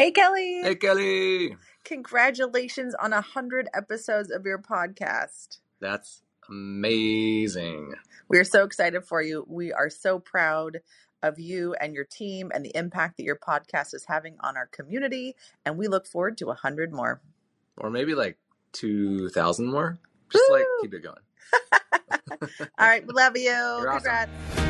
Hey, Kelly. Hey, Kelly. Congratulations on a hundred episodes of your podcast. That's amazing. We are so excited for you. We are so proud of you and your team and the impact that your podcast is having on our community. And we look forward to a hundred more. Or maybe like 2,000 more. Just like keep it going. All right, we love you. awesome. Congrats.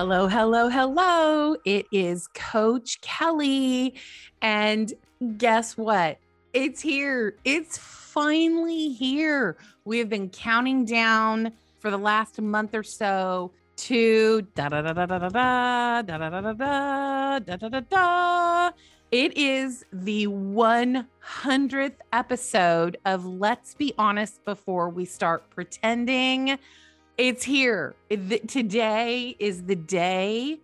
Hello, hello, hello. It is Coach Kelly. And guess what? It's here. It's finally here. We have been counting down for the last month or so to da da da da da da da da da da da da da da da. It is the 100th episode of Let's Be Honest Before We Start Pretending. It's here. Th- Today is the day,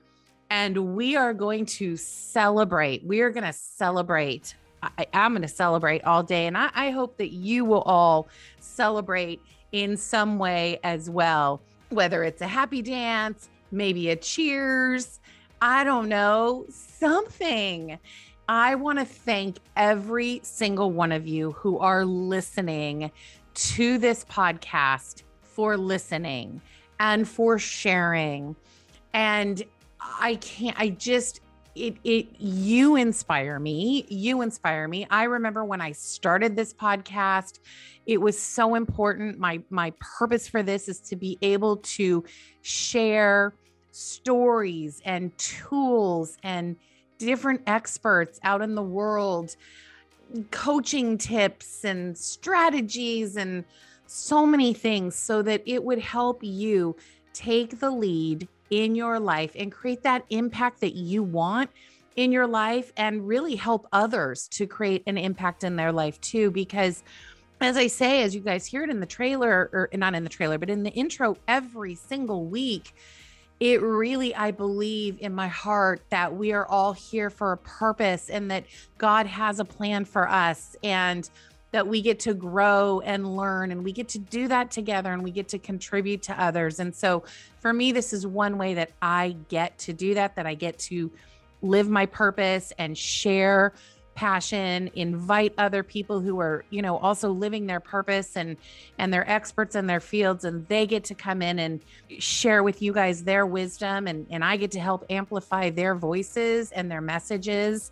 and we are going to celebrate. We are going to celebrate. I, I'm going to celebrate all day, and I, I hope that you will all celebrate in some way as well, whether it's a happy dance, maybe a cheers, I don't know, something. I want to thank every single one of you who are listening to this podcast for listening and for sharing. And I can't, I just, it, it, you inspire me. You inspire me. I remember when I started this podcast, it was so important. My, my purpose for this is to be able to share stories and tools and different experts out in the world, coaching tips and strategies and so many things so that it would help you take the lead in your life and create that impact that you want in your life and really help others to create an impact in their life too. Because as I say, as you guys hear it in the trailer, or not in the trailer, but in the intro every single week, it really, I believe in my heart that we are all here for a purpose and that God has a plan for us and that we get to grow and learn and we get to do that together and we get to contribute to others. And so for me, this is one way that I get to do that, that I get to live my purpose and share passion invite other people who are you know also living their purpose and and they're experts in their fields and they get to come in and share with you guys their wisdom and and i get to help amplify their voices and their messages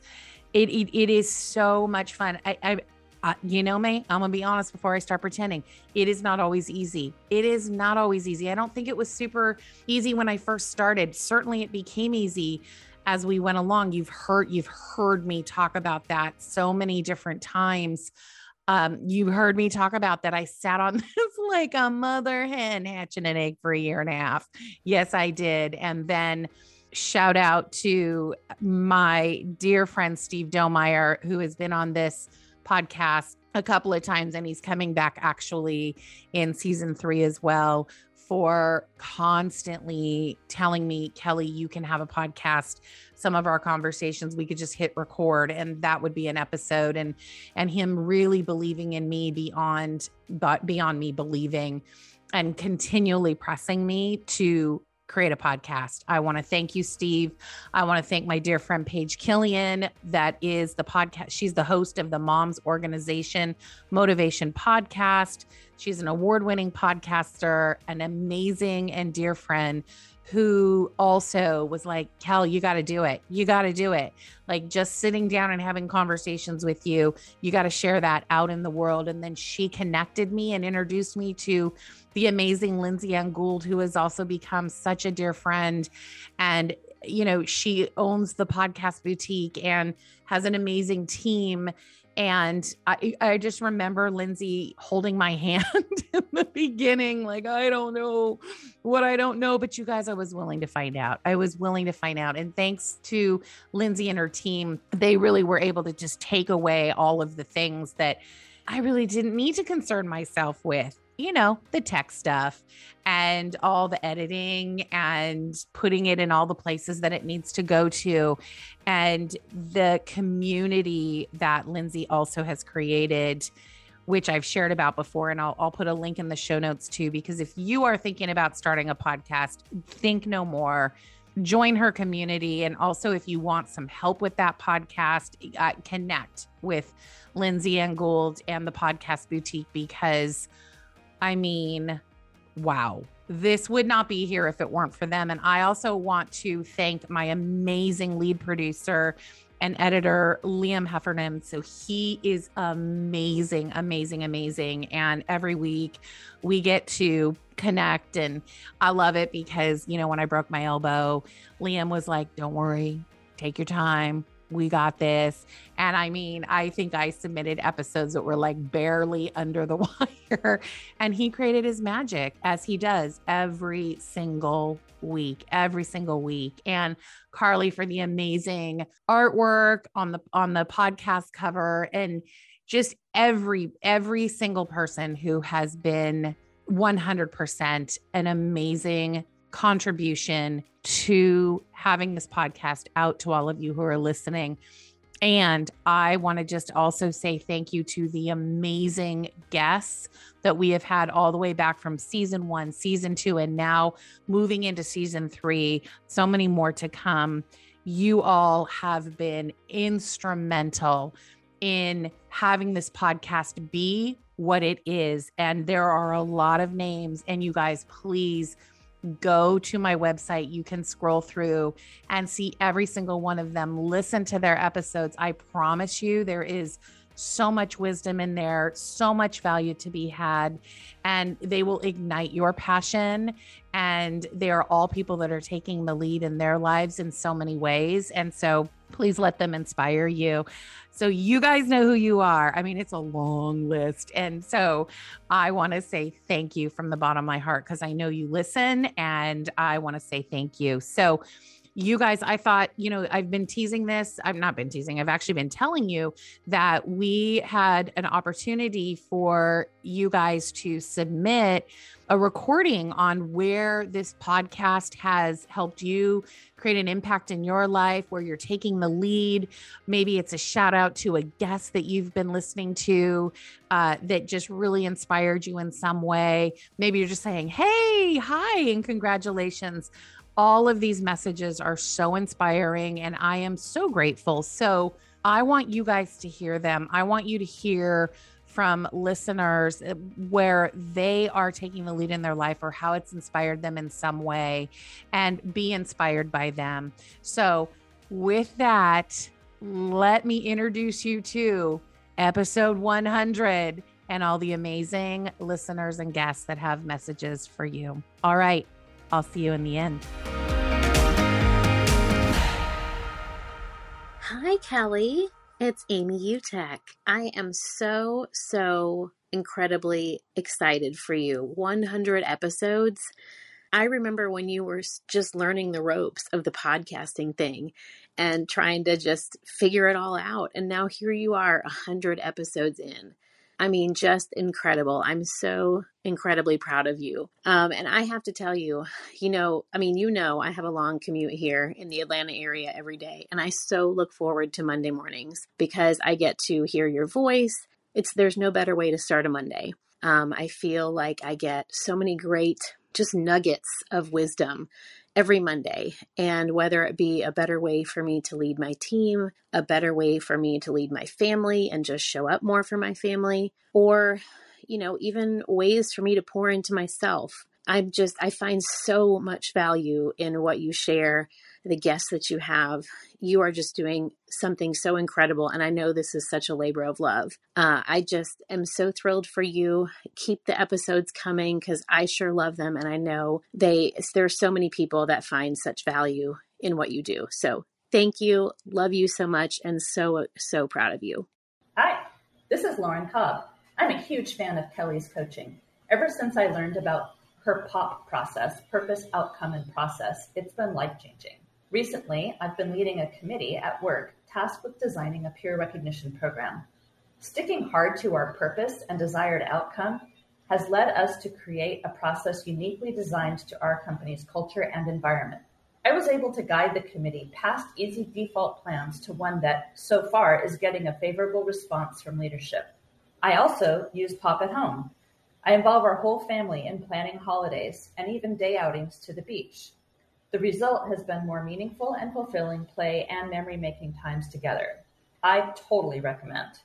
it it, it is so much fun i i uh, you know me, I'm gonna be honest before I start pretending. It is not always easy. It is not always easy. I don't think it was super easy when I first started. Certainly, it became easy as we went along. You've heard you've heard me talk about that so many different times. Um, you heard me talk about that. I sat on this like a mother hen hatching an egg for a year and a half. Yes, I did. And then shout out to my dear friend Steve Domeyer, who has been on this podcast a couple of times and he's coming back actually in season three as well for constantly telling me kelly you can have a podcast. Some of our conversations we could just hit record and that would be an episode and and him really believing in me beyond but beyond me believing and continually pressing me to create a podcast. I want to thank you, Steve. I want to thank my dear friend Paige Killian, that is the podcast. She's the host of the Moms Organization Motivation Podcast. She's an award winning podcaster, an amazing and dear friend who also was like, Kel, you got to do it. You got to do it. Like just sitting down and having conversations with you, you got to share that out in the world. And then she connected me and introduced me to the amazing Lindsay Ann Gould, who has also become such a dear friend. And, you know, she owns the podcast boutique and has an amazing team and I, I just remember Lindsay holding my hand in the beginning, like, I don't know what I don't know. But you guys, I was willing to find out. I was willing to find out. And thanks to Lindsay and her team, they really were able to just take away all of the things that I really didn't need to concern myself with you know, the tech stuff and all the editing and putting it in all the places that it needs to go to. And the community that Lindsay also has created, which I've shared about before. And I'll, I'll put a link in the show notes too, because if you are thinking about starting a podcast, think no more join her community. And also, if you want some help with that podcast, uh, connect with Lindsay Ann Gould and the Podcast Boutique because I mean, wow. This would not be here if it weren't for them. And I also want to thank my amazing lead producer and editor, Liam Heffernan. So he is amazing, amazing, amazing. And every week we get to connect. And I love it because, you know, when I broke my elbow, Liam was like, don't worry, take your time we got this. And I mean, I think I submitted episodes that were like barely under the wire. And he created his magic as he does every single week, every single week. And Carly for the amazing artwork on the on the podcast cover and just every every single person who has been 100% an amazing contribution to having this podcast out to all of you who are listening. And I want to just also say thank you to the amazing guests that we have had all the way back from season one, season two, and now moving into season three. So many more to come. You all have been instrumental in having this podcast be what it is. And there are a lot of names, and you guys, please go to my website. You can scroll through and see every single one of them, listen to their episodes. I promise you, there is so much wisdom in there, so much value to be had, and they will ignite your passion. And they are all people that are taking the lead in their lives in so many ways. And so please let them inspire you. So you guys know who you are. I mean, it's a long list. And so I want to say thank you from the bottom of my heart because I know you listen and I want to say thank you. So you guys, I thought, you know, I've been teasing this. I've not been teasing. I've actually been telling you that we had an opportunity for you guys to submit a recording on where this podcast has helped you create an impact in your life, where you're taking the lead. Maybe it's a shout out to a guest that you've been listening to uh, that just really inspired you in some way. Maybe you're just saying, hey, hi, and congratulations all of these messages are so inspiring and I am so grateful. So I want you guys to hear them. I want you to hear from listeners uh, where they are taking the lead in their life or how it's inspired them in some way and be inspired by them. So, with that, let me introduce you to episode 100 and all the amazing listeners and guests that have messages for you. All right. I'll see you in the end. Hi, Kelly. It's Amy Utek. I am so, so incredibly excited for you. 100 episodes. I remember when you were just learning the ropes of the podcasting thing and trying to just figure it all out. And now here you are, 100 episodes in. I mean, just incredible. I'm so incredibly proud of you. Um, and I have to tell you, you know, I mean, you know, I have a long commute here in the Atlanta area every day, and I so look forward to Monday mornings because I get to hear your voice. It's there's no better way to start a Monday. Um, I feel like I get so many great just nuggets of wisdom every Monday. And whether it be a better way for me to lead my team, a better way for me to lead my family and just show up more for my family, or, you know, even ways for me to pour into myself. I'm just, I find so much value in what you share, the guests that you have. You are just doing something so incredible. And I know this is such a labor of love. Uh, I just am so thrilled for you. Keep the episodes coming because I sure love them. And I know they, there are so many people that find such value in what you do. So thank you. Love you so much and so, so proud of you. Hi, this is Lauren Cobb. I'm a huge fan of Kelly's coaching. Ever since I learned about her POP process, purpose, outcome, and process, it's been life changing. Recently, I've been leading a committee at work tasked with designing a peer recognition program. Sticking hard to our purpose and desired outcome has led us to create a process uniquely designed to our company's culture and environment. I was able to guide the committee past easy default plans to one that, so far, is getting a favorable response from leadership. I also use Pop at Home. I involve our whole family in planning holidays and even day outings to the beach. The result has been more meaningful and fulfilling play and memory making times together. I totally recommend.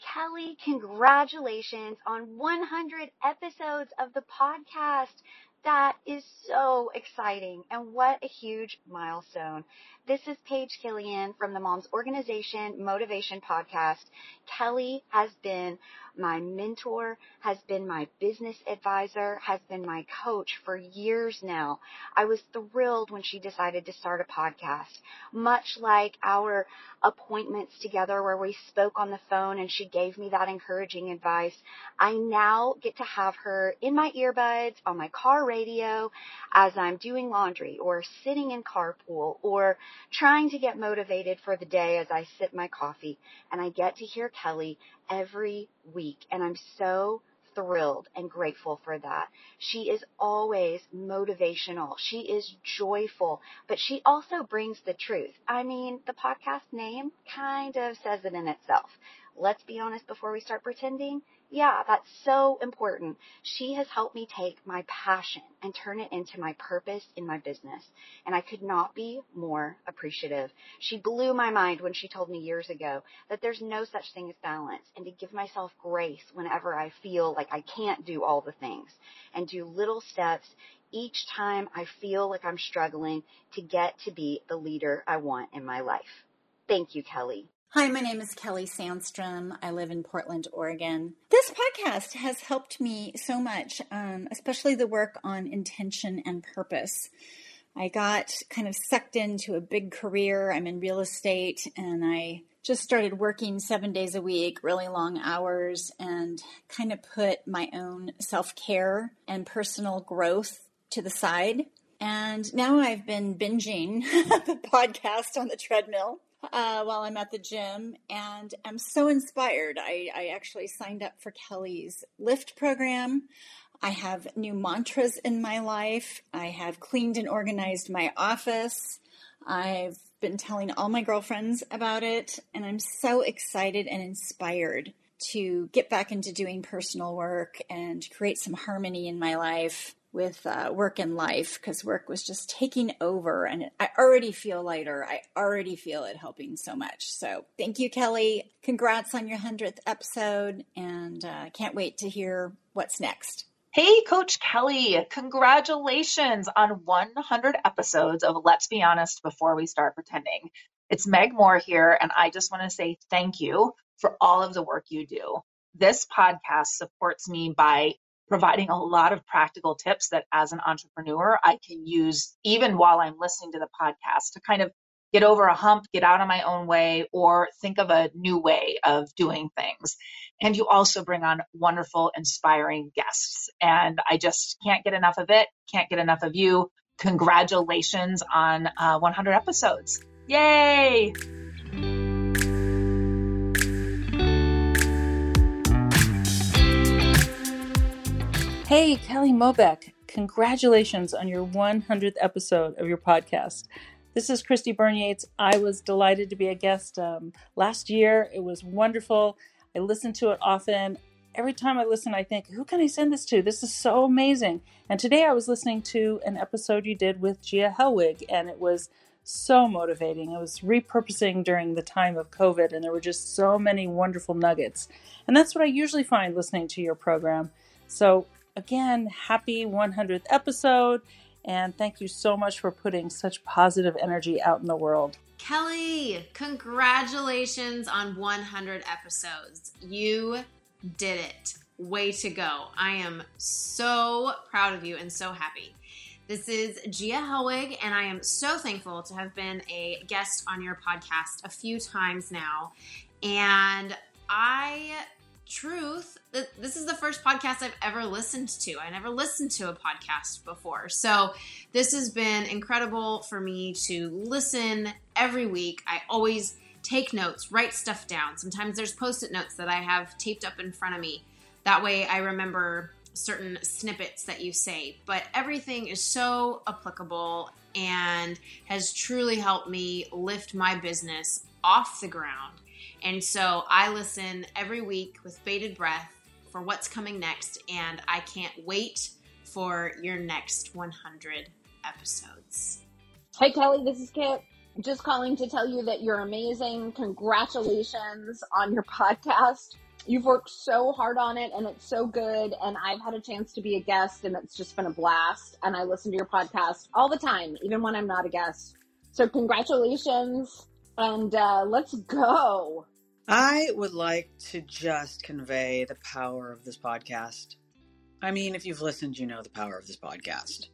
Kelly, congratulations on 100 episodes of the podcast. That is so exciting and what a huge milestone. This is Paige Killian from the Moms Organization Motivation Podcast. Kelly has been my mentor, has been my business advisor, has been my coach for years now. I was thrilled when she decided to start a podcast, much like our appointments together where we spoke on the phone and she gave me that encouraging advice. I now get to have her in my earbuds on my car radio as I'm doing laundry or sitting in carpool or trying to get motivated for the day as I sip my coffee and I get to hear Kelly every week. And I'm so thrilled and grateful for that. She is always motivational. She is joyful, but she also brings the truth. I mean, the podcast name kind of says it in itself. Let's be honest before we start pretending. Yeah, that's so important. She has helped me take my passion and turn it into my purpose in my business. And I could not be more appreciative. She blew my mind when she told me years ago that there's no such thing as balance and to give myself grace whenever I feel like I can't do all the things and do little steps each time I feel like I'm struggling to get to be the leader I want in my life. Thank you, Kelly. Hi, my name is Kelly Sandstrom. I live in Portland, Oregon. This podcast has helped me so much, um, especially the work on intention and purpose. I got kind of sucked into a big career. I'm in real estate and I just started working seven days a week, really long hours, and kind of put my own self care and personal growth to the side. And now I've been binging the podcast on the treadmill uh, while I'm at the gym, and I'm so inspired. I, I actually signed up for Kelly's Lift program. I have new mantras in my life. I have cleaned and organized my office. I've been telling all my girlfriends about it, and I'm so excited and inspired to get back into doing personal work and create some harmony in my life with uh, work and life because work was just taking over and I already feel lighter. I already feel it helping so much. So thank you, Kelly. Congrats on your 100th episode and uh, can't wait to hear what's next. Hey, Coach Kelly, congratulations on 100 episodes of Let's Be Honest Before We Start Pretending. It's Meg Moore here, and I just want to say thank you for all of the work you do. This podcast supports me by providing a lot of practical tips that as an entrepreneur I can use even while I'm listening to the podcast to kind of get over a hump, get out of my own way, or think of a new way of doing things. And you also bring on wonderful, inspiring guests. And I just can't get enough of it, can't get enough of you. Congratulations on uh, 100 episodes. Yay! Hey, Kelly Mobeck, congratulations on your 100th episode of your podcast. This is Christy Byrne I was delighted to be a guest um, last year. It was wonderful. I listen to it often. Every time I listen, I think, who can I send this to? This is so amazing. And today I was listening to an episode you did with Gia Helwig, and it was so motivating. It was repurposing during the time of COVID, and there were just so many wonderful nuggets. And that's what I usually find listening to your program. So again, happy 100th episode. And thank you so much for putting such positive energy out in the world. Kelly, congratulations on 100 episodes. You did it. Way to go. I am so proud of you and so happy. This is Gia Helwig, and I am so thankful to have been a guest on your podcast a few times now. And I, truth, this is the first podcast I've ever listened to. I never listened to a podcast before. So this has been incredible for me to listen every week. I always take notes, write stuff down. Sometimes there's post it notes that I have taped up in front of me. That way I remember certain snippets that you say. But everything is so applicable and has truly helped me lift my business off the ground. And so I listen every week with bated breath for what's coming next. And I can't wait for your next 100 episodes. Hey, Kelly, this is Kit just calling to tell you that you're amazing. Congratulations on your podcast. You've worked so hard on it and it's so good. And I've had a chance to be a guest and it's just been a blast. And I listen to your podcast all the time, even when I'm not a guest. So congratulations and uh, let's go. I would like to just convey the power of this podcast. I mean, if you've listened, you know the power of this podcast.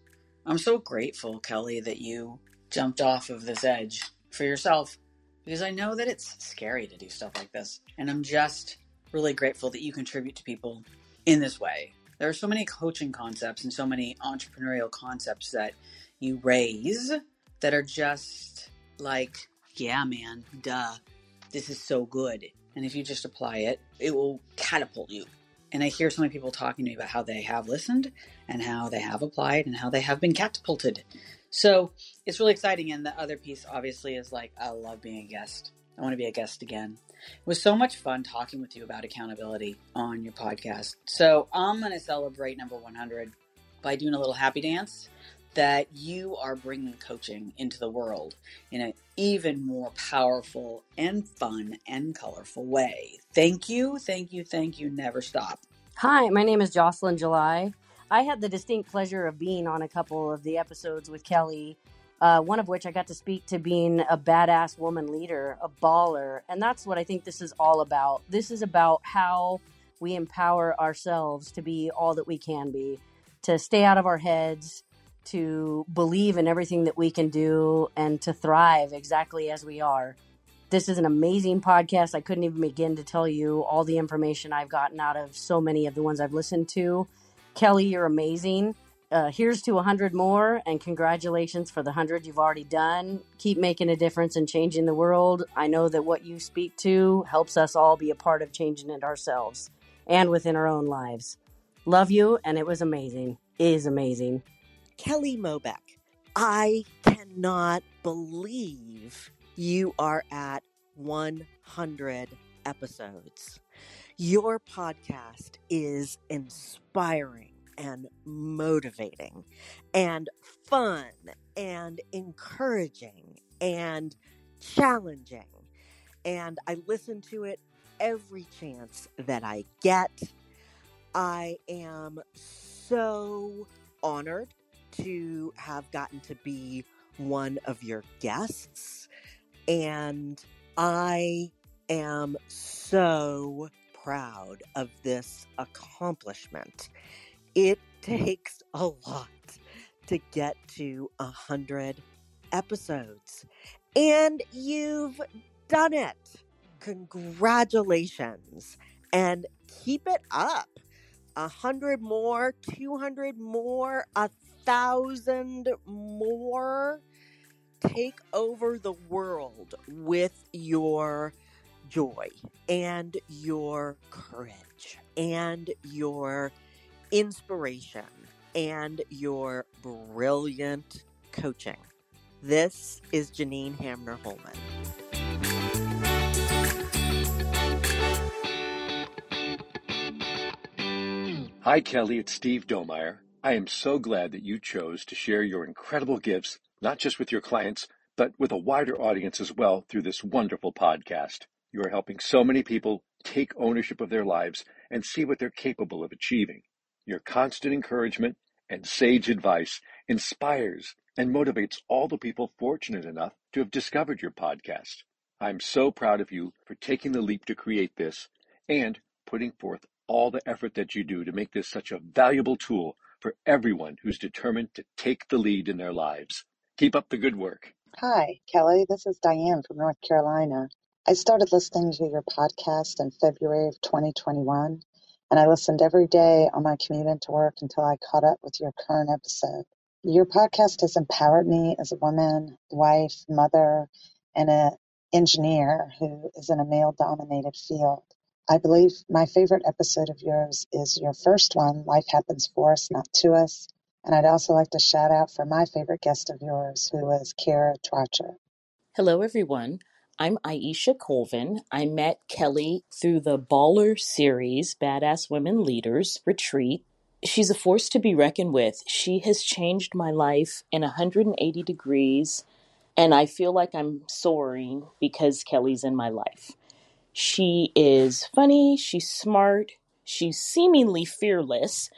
I'm so grateful, Kelly, that you jumped off of this edge for yourself because I know that it's scary to do stuff like this. And I'm just really grateful that you contribute to people in this way. There are so many coaching concepts and so many entrepreneurial concepts that you raise that are just like, yeah, man, duh, this is so good. And if you just apply it, it will catapult you. And I hear so many people talking to me about how they have listened and how they have applied and how they have been catapulted. So it's really exciting. And the other piece, obviously, is like, I love being a guest. I want to be a guest again. It was so much fun talking with you about accountability on your podcast. So I'm going to celebrate number 100 by doing a little happy dance that you are bringing coaching into the world in an even more powerful and fun and colorful way. Thank you, thank you, thank you. Never stop. Hi, my name is Jocelyn July. I had the distinct pleasure of being on a couple of the episodes with Kelly, uh, one of which I got to speak to being a badass woman leader, a baller. And that's what I think this is all about. This is about how we empower ourselves to be all that we can be, to stay out of our heads, to believe in everything that we can do, and to thrive exactly as we are. This is an amazing podcast. I couldn't even begin to tell you all the information I've gotten out of so many of the ones I've listened to. Kelly, you're amazing. Uh, here's to 100 more, and congratulations for the 100 you've already done. Keep making a difference and changing the world. I know that what you speak to helps us all be a part of changing it ourselves and within our own lives. Love you, and it was amazing. It is amazing. Kelly Mobeck, I cannot believe you are at 100 episodes. Your podcast is inspiring and motivating and fun and encouraging and challenging. And I listen to it every chance that I get. I am so honored to have gotten to be one of your guests. And I am so proud of this accomplishment. It mm. takes a lot to get to a hundred episodes, and you've done it. Congratulations, and keep it up. A hundred more, two hundred more, a thousand more. Take over the world with your joy and your courage and your inspiration and your brilliant coaching. This is Janine Hamner Holman. Hi, Kelly. It's Steve Domeyer. I am so glad that you chose to share your incredible gifts, not just with your clients, but with a wider audience as well through this wonderful podcast. You are helping so many people take ownership of their lives and see what they're capable of achieving. Your constant encouragement and sage advice inspires and motivates all the people fortunate enough to have discovered your podcast. I'm so proud of you for taking the leap to create this and putting forth all the effort that you do to make this such a valuable tool for everyone who's determined to take the lead in their lives. Keep up the good work. Hi, Kelly. This is Diane from North Carolina. I started listening to your podcast in February of 2021, and I listened every day on my commute into work until I caught up with your current episode. Your podcast has empowered me as a woman, wife, mother, and an engineer who is in a male dominated field. I believe my favorite episode of yours is your first one, Life Happens for Us, Not to Us. And I'd also like to shout out for my favorite guest of yours, who was Kara Trotcher. Hello, everyone. I'm Aisha Colvin. I met Kelly through the Baller series, Badass Women Leaders Retreat. She's a force to be reckoned with. She has changed my life in 180 degrees, and I feel like I'm soaring because Kelly's in my life. She is funny, she's smart, she's seemingly fearless.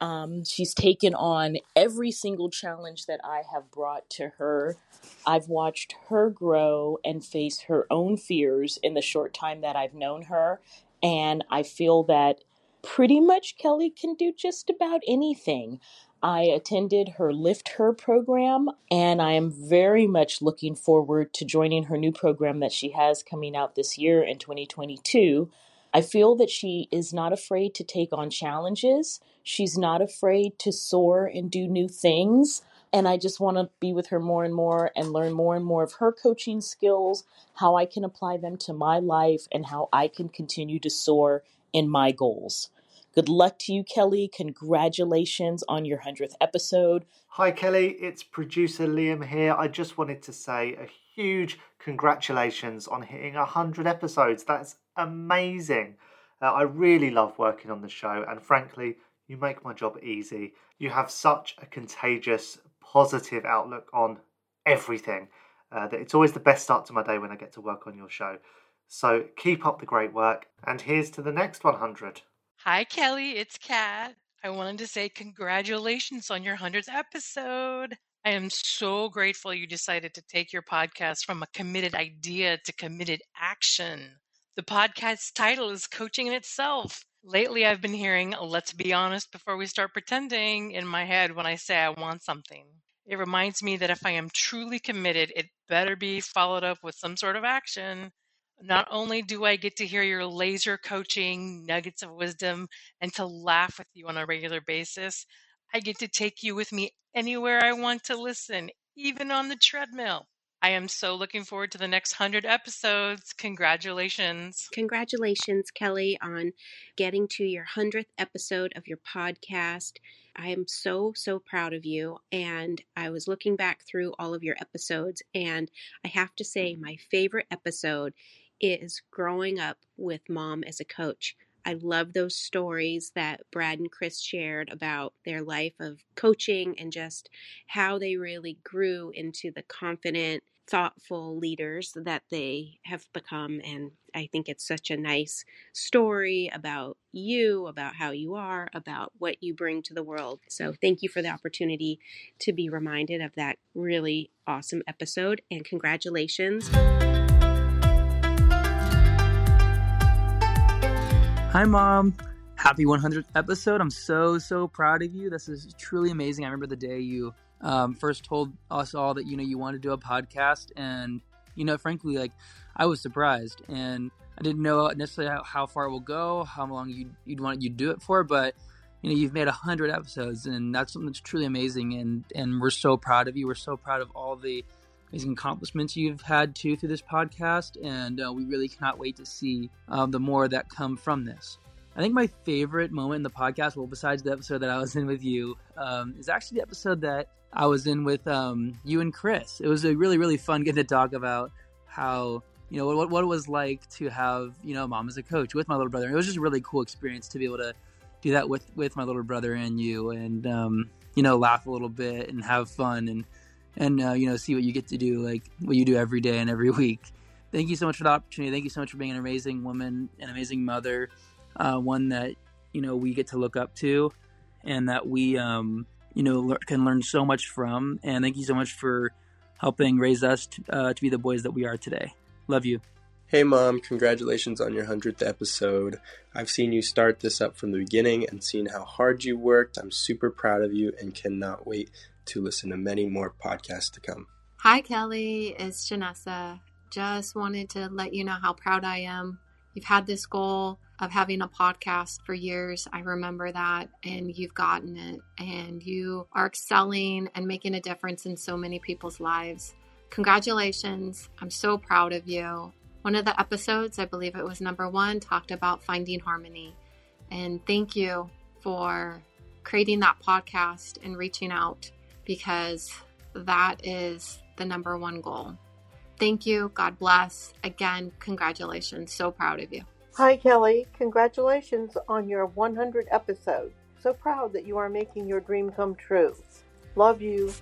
Um, she's taken on every single challenge that I have brought to her. I've watched her grow and face her own fears in the short time that I've known her. And I feel that pretty much Kelly can do just about anything. I attended her Lift Her program, and I am very much looking forward to joining her new program that she has coming out this year in 2022. I feel that she is not afraid to take on challenges. She's not afraid to soar and do new things. And I just want to be with her more and more and learn more and more of her coaching skills, how I can apply them to my life, and how I can continue to soar in my goals. Good luck to you, Kelly. Congratulations on your 100th episode. Hi, Kelly. It's producer Liam here. I just wanted to say a huge congratulations on hitting 100 episodes. That's amazing. Uh, I really love working on the show, and frankly, you make my job easy. You have such a contagious, positive outlook on everything uh, that it's always the best start to my day when I get to work on your show. So keep up the great work, and here's to the next 100. Hi, Kelly. It's Kat. I wanted to say congratulations on your 100th episode. I am so grateful you decided to take your podcast from a committed idea to committed action. The podcast title is Coaching in Itself. Lately, I've been hearing, let's be honest before we start pretending in my head when I say I want something. It reminds me that if I am truly committed, it better be followed up with some sort of action. Not only do I get to hear your laser coaching nuggets of wisdom and to laugh with you on a regular basis, I get to take you with me anywhere I want to listen, even on the treadmill. I am so looking forward to the next 100 episodes. Congratulations. Congratulations, Kelly, on getting to your 100th episode of your podcast. I am so, so proud of you. And I was looking back through all of your episodes, and I have to say, mm-hmm. my favorite episode is growing up with mom as a coach. I love those stories that Brad and Chris shared about their life of coaching and just how they really grew into the confident, thoughtful leaders that they have become. And I think it's such a nice story about you, about how you are, about what you bring to the world. So thank you for the opportunity to be reminded of that really awesome episode. And congratulations. Hi, Mom. Happy 100th episode. I'm so, so proud of you. This is truly amazing. I remember the day you um, first told us all that, you know, you want to do a podcast. And, you know, frankly, like, I was surprised. And I didn't know necessarily how, how far it will go, how long you'd, you'd want you to do it for. But, you know, you've made 100 episodes. And that's something that's truly amazing. And, and we're so proud of you. We're so proud of all the amazing accomplishments you've had too through this podcast, and uh, we really cannot wait to see um, the more that come from this. I think my favorite moment in the podcast, well, besides the episode that I was in with you, um, is actually the episode that I was in with um, you and Chris. It was a really, really fun getting to talk about how you know what, what it was like to have you know mom as a coach with my little brother. It was just a really cool experience to be able to do that with with my little brother and you, and um, you know laugh a little bit and have fun and and uh, you know see what you get to do like what you do every day and every week thank you so much for the opportunity thank you so much for being an amazing woman an amazing mother uh, one that you know we get to look up to and that we, um, you know, le- can learn so much from. And thank you so much for helping raise us to, uh, to be the boys that we are today. Love you. Hey mom, congratulations on your 100th episode. I've seen you start this up from the beginning and seen how hard you worked. I'm super proud of you and cannot wait to listen to many more podcasts to come. Hi, Kelly. It's Janessa. Just wanted to let you know how proud I am. You've had this goal of having a podcast for years. I remember that, and you've gotten it, and you are excelling and making a difference in so many people's lives. Congratulations. I'm so proud of you. One of the episodes, I believe it was number one, talked about finding harmony. And thank you for creating that podcast and reaching out because that is the number one goal. Thank you. God bless. Again, congratulations. So proud of you. Hi, Kelly. Congratulations on your 100 episode. So proud that you are making your dream come true. Love you.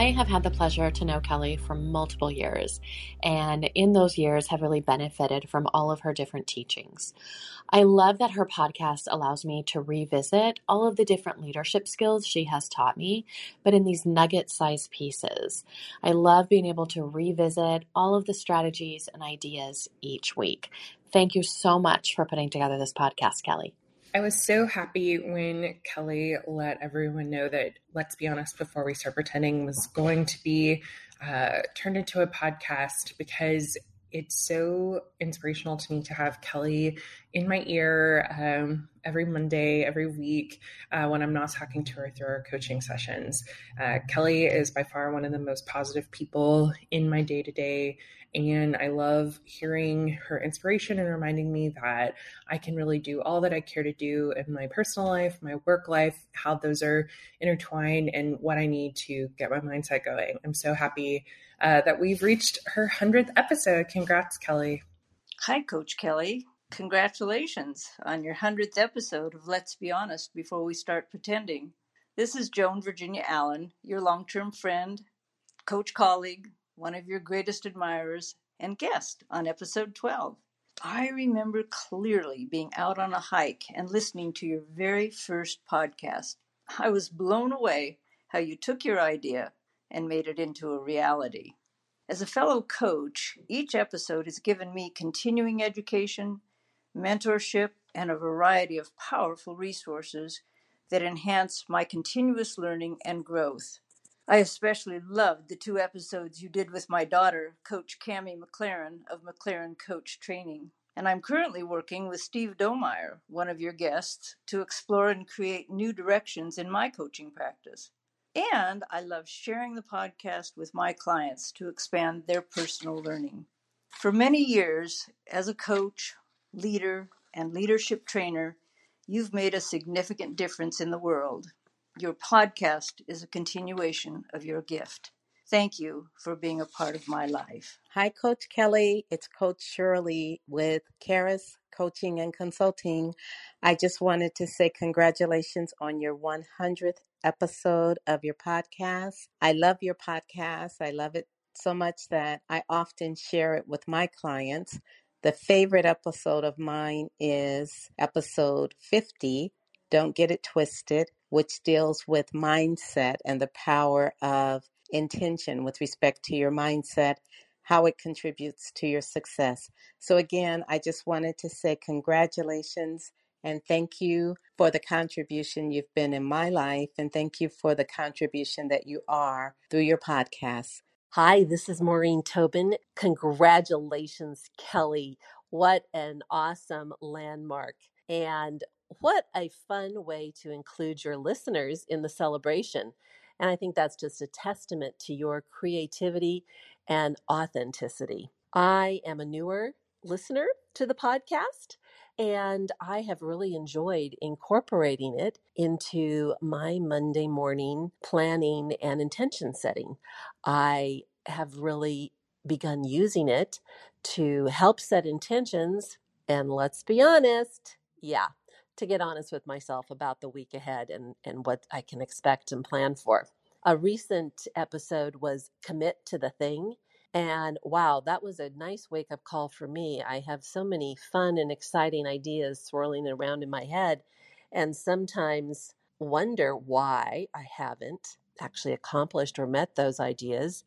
I have had the pleasure to know Kelly for multiple years, and in those years have really benefited from all of her different teachings. I love that her podcast allows me to revisit all of the different leadership skills she has taught me, but in these nugget sized pieces. I love being able to revisit all of the strategies and ideas each week. Thank you so much for putting together this podcast, Kelly. I was so happy when Kelly let everyone know that Let's Be Honest Before We Start Pretending was going to be uh, turned into a podcast because it's so inspirational to me to have Kelly in my ear um, every Monday, every week uh, when I'm not talking to her through our coaching sessions. Uh, Kelly is by far one of the most positive people in my day to day. And I love hearing her inspiration and reminding me that I can really do all that I care to do in my personal life, my work life, how those are intertwined, and what I need to get my mindset going. I'm so happy uh, that we've reached her 100th episode. Congrats, Kelly. Hi, Coach Kelly. Congratulations on your 100th episode of Let's Be Honest Before We Start Pretending. This is Joan Virginia Allen, your long term friend, coach colleague, one of your greatest admirers, and guest on episode 12. I remember clearly being out on a hike and listening to your very first podcast. I was blown away how you took your idea and made it into a reality. As a fellow coach, each episode has given me continuing education, mentorship, and a variety of powerful resources that enhance my continuous learning and growth. I especially loved the two episodes you did with my daughter, Coach Cami McLaren of McLaren Coach Training. And I'm currently working with Steve Domeyer, one of your guests, to explore and create new directions in my coaching practice. And I love sharing the podcast with my clients to expand their personal learning. For many years, as a coach, leader, and leadership trainer, you've made a significant difference in the world. Your podcast is a continuation of your gift. Thank you for being a part of my life. Hi, Coach Kelly. It's Coach Shirley with Karis Coaching and Consulting. I just wanted to say congratulations on your 100th episode of your podcast. I love your podcast. I love it so much that I often share it with my clients. The favorite episode of mine is episode 50 Don't Get It Twisted, which deals with mindset and the power of intention with respect to your mindset, how it contributes to your success. So, again, I just wanted to say congratulations and thank you for the contribution you've been in my life. And thank you for the contribution that you are through your podcast. Hi, this is Maureen Tobin. Congratulations, Kelly. What an awesome landmark. And what a fun way to include your listeners in the celebration. And I think that's just a testament to your creativity and authenticity. I am a newer listener to the podcast, and I have really enjoyed incorporating it into my Monday morning planning and intention setting. I have really begun using it to help set intentions. And let's be honest, yeah, to get honest with myself about the week ahead and, and what I can expect and plan for. A recent episode was Commit to the Thing. And wow, that was a nice wake up call for me. I have so many fun and exciting ideas swirling around in my head, and sometimes wonder why I haven't actually accomplished or met those ideas.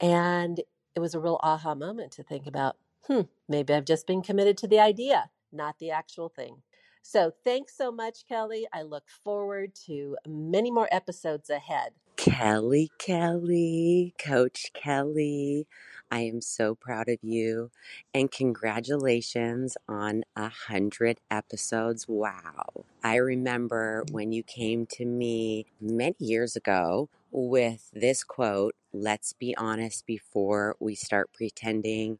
And it was a real aha moment to think about hmm, maybe I've just been committed to the idea, not the actual thing. So thanks so much, Kelly. I look forward to many more episodes ahead. Kelly, Kelly, Coach Kelly, I am so proud of you and congratulations on a hundred episodes. Wow. I remember when you came to me many years ago with this quote, let's be honest before we start pretending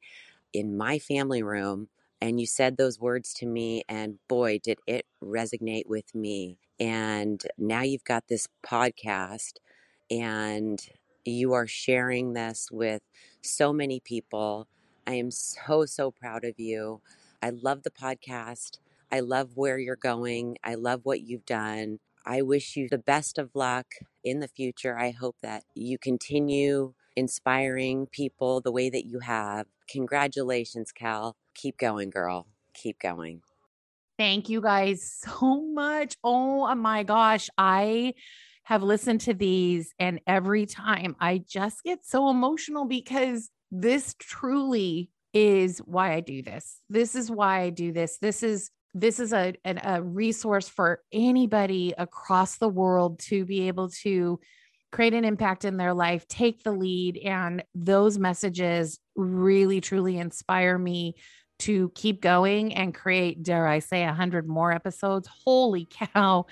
in my family room and you said those words to me and boy did it resonate with me. And now you've got this podcast and you are sharing this with so many people. I am so so proud of you. I love the podcast. I love where you're going. I love what you've done. I wish you the best of luck in the future. I hope that you continue inspiring people the way that you have congratulations cal keep going girl keep going Thank you guys so much. Oh my gosh. I have listened to these, and every time I just get so emotional because this truly is why I do this. This is why I do this. This is this is a, a, resource for anybody across the world to be able to create an impact in their life, take the lead. And those messages really, truly inspire me to keep going and create, dare I say, a hundred more episodes. Holy cow.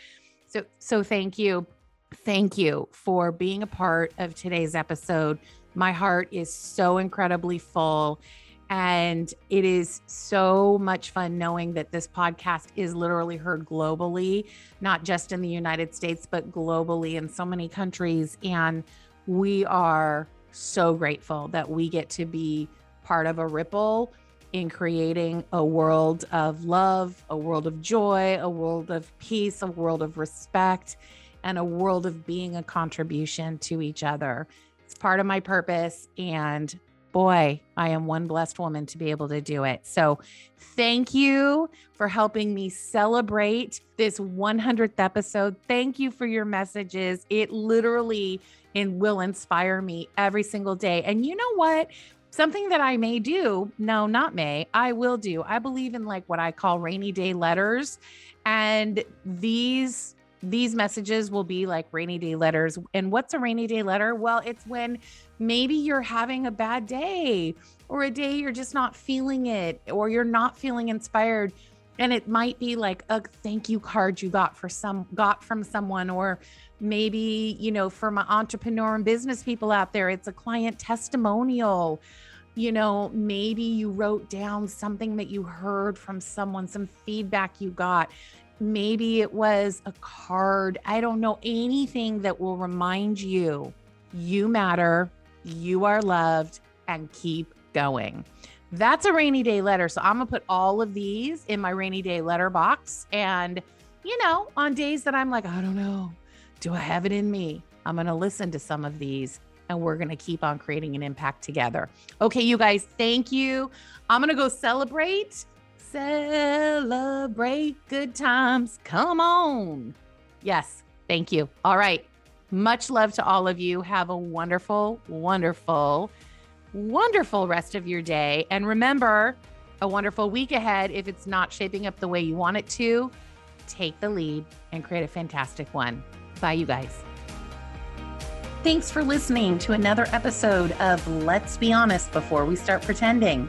So, so thank you. Thank you for being a part of today's episode. My heart is so incredibly full. And it is so much fun knowing that this podcast is literally heard globally, not just in the United States, but globally in so many countries. And we are so grateful that we get to be part of a ripple in creating a world of love, a world of joy, a world of peace, a world of respect, and a world of being a contribution to each other. It's part of my purpose. And boy, I am one blessed woman to be able to do it. So, thank you for helping me celebrate this 100th episode. Thank you for your messages. It literally and will inspire me every single day. And you know what? Something that I may do, no, not may, I will do. I believe in like what I call rainy day letters. And these these messages will be like rainy day letters. And what's a rainy day letter? Well, it's when maybe you're having a bad day or a day you're just not feeling it or you're not feeling inspired and it might be like a thank you card you got for some got from someone or maybe you know for my entrepreneur and business people out there it's a client testimonial you know maybe you wrote down something that you heard from someone some feedback you got maybe it was a card i don't know anything that will remind you you matter you are loved and keep going that's a rainy day letter. So I'm going to put all of these in my rainy day letter box. And, you know, on days that I'm like, I don't know, do I have it in me? I'm going to listen to some of these and we're going to keep on creating an impact together. Okay, you guys, thank you. I'm going to go celebrate. Celebrate good times. Come on. Yes, thank you. All right. Much love to all of you. Have a wonderful, wonderful wonderful rest of your day. And remember, a wonderful week ahead. If it's not shaping up the way you want it to, take the lead and create a fantastic one. Bye, you guys. Thanks for listening to another episode of Let's Be Honest Before We Start Pretending.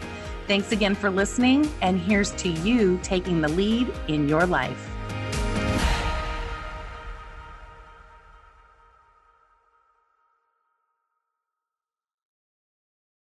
Thanks again for listening, and here's to you taking the lead in your life.